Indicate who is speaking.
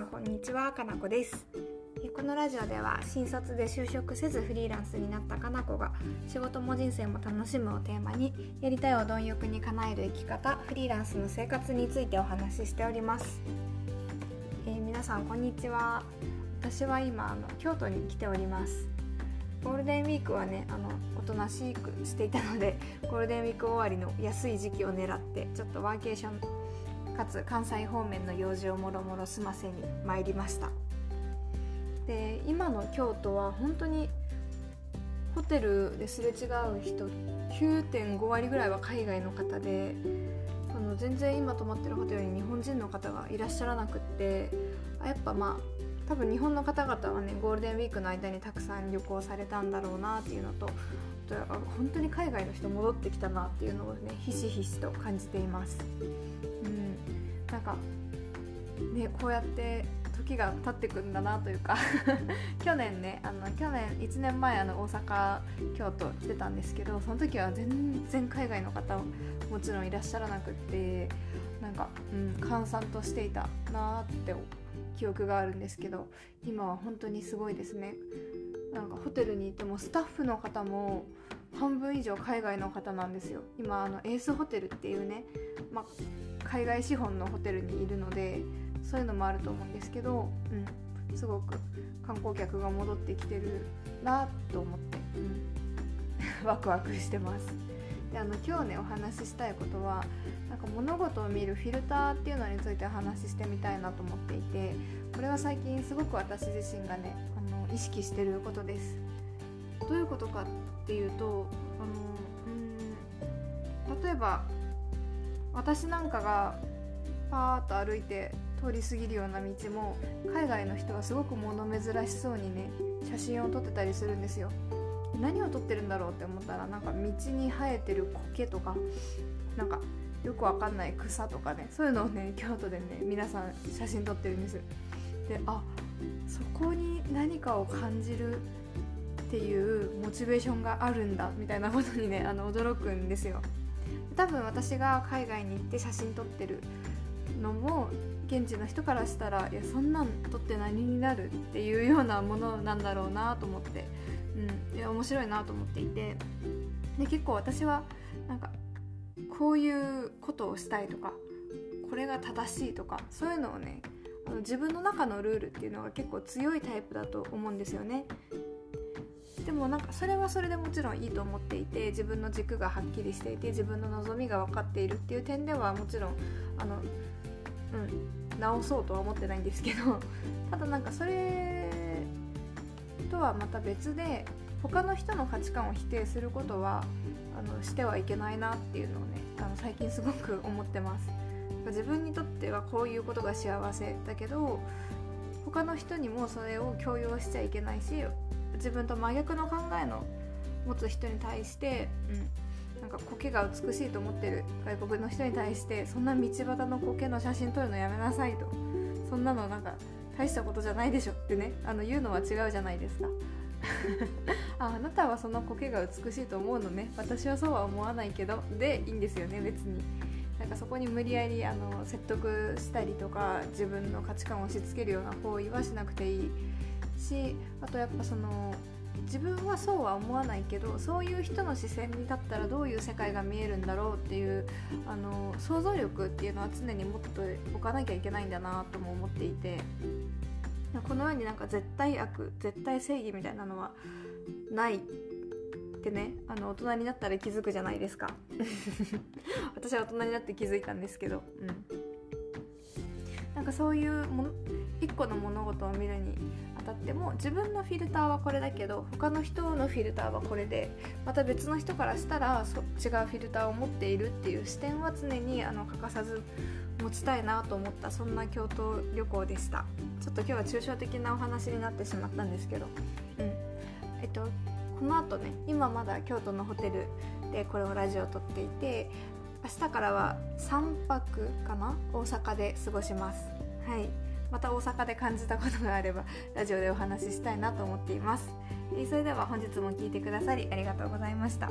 Speaker 1: んこんにちはかなこです。このラジオでは新卒で就職せずフリーランスになったかなこが仕事も人生も楽しむをテーマにやりたいを貪欲に叶える生き方フリーランスの生活についてお話ししております、えー、皆さんこんにちは。私は今あの京都に来ております。ゴールデンウィークはねあのおとなしくしていたのでゴールデンウィーク終わりの安い時期を狙ってちょっとワーケーションかつ関西方面の用事をもろもろ済ませに参りましたで今の京都は本当にホテルですれ違う人9.5割ぐらいは海外の方であの全然今泊まってるホテルに日本人の方がいらっしゃらなくってやっぱまあ多分日本の方々はねゴールデンウィークの間にたくさん旅行されたんだろうなっていうのと本当に海外の人戻ってきたなっていうのをねひしひしと感じています。なんかねこうやって時が経ってくんだなというか 去年ねあの去年1年前あの大阪京都来てたんですけどその時は全然海外の方もちろんいらっしゃらなくってなんか、うん、閑散としていたなって記憶があるんですけど今は本当にすごいですね。なんかホテルにいてもスタッフの方も半分以上海外の方なんですよ。今あのエースホテルっていうね、まあ海外資本のホテルにいるのでそういうのもあると思うんですけど、うん、すごく観光客が戻ってきてるなと思って、うん、ワクワクしてます。であの今日ねお話ししたいことはなんか物事を見るフィルターっていうのについてお話ししてみたいなと思っていてこれは最近すごく私自身がねあの意識してることです。どういうことかっていうとあのうん例えば私なんかがパーッと歩いて通り過ぎるような道も海外の人はすごく物珍しそうにね写真を撮ってたりするんですよ。何を撮ってるんだろうって思ったらなんか道に生えてる苔とかなんかよくわかんない草とかねそういうのをね京都でね皆さん写真撮ってるんです。であそこに何かを感じるっていうモチベーションがあるんだみたいなことにねあの驚くんですよ。多分私が海外に行って写真撮ってるのも現地の人からしたらいやそんなん撮って何になるっていうようなものなんだろうなと思って、うん、いや面白いなと思っていてで結構私はなんかこういうことをしたいとかこれが正しいとかそういうのをねあの自分の中のルールっていうのが結構強いタイプだと思うんですよね。でもなんかそれはそれでもちろんいいと思っていて自分の軸がはっきりしていて自分の望みが分かっているっていう点ではもちろんあの、うん、直そうとは思ってないんですけど ただなんかそれとはまた別で他の人の価値観を否定することはあのしてはいけないなっていうのをねあの最近すごく思ってます。自分にとってはこういうことが幸せだけど他の人にもそれを強要しちゃいけないし自分と真逆の考えの持つ人に対して、うん、なんか苔が美しいと思ってる外国の人に対してそんな道端の苔の写真撮るのやめなさいと。そんなのなんか大したことじゃないでしょってね。あの言うのは違うじゃないですか。ああなたはその苔が美しいと思うのね。私はそうは思わないけど。でいいんですよね別に。なんかそこに無理やりあの説得したりとか自分の価値観を押し付けるような行為はしなくていい。しあとやっぱその自分はそうは思わないけどそういう人の視線に立ったらどういう世界が見えるんだろうっていうあの想像力っていうのは常に持っておかなきゃいけないんだなとも思っていてこのようになんか絶対悪絶対正義みたいなのはないってねあの大人になったら気づくじゃないですか。私は大人になって気づいたんですけど、うん、なんかそういうも一個の物事を見るにあっても自分のフィルターはこれだけど他の人のフィルターはこれでまた別の人からしたらそ違うフィルターを持っているっていう視点は常にあの欠かさず持ちたいなと思ったそんな京都旅行でした。ちょっと今日は抽象的なお話になってしまったんですけど。うん。えっとこの後ね今まだ京都のホテルでこれをラジオ撮っていて明日からは3泊かな？大阪で過ごします。はい。また大阪で感じたことがあればラジオでお話ししたいなと思っています。それでは本日も聴いてくださりありがとうございました。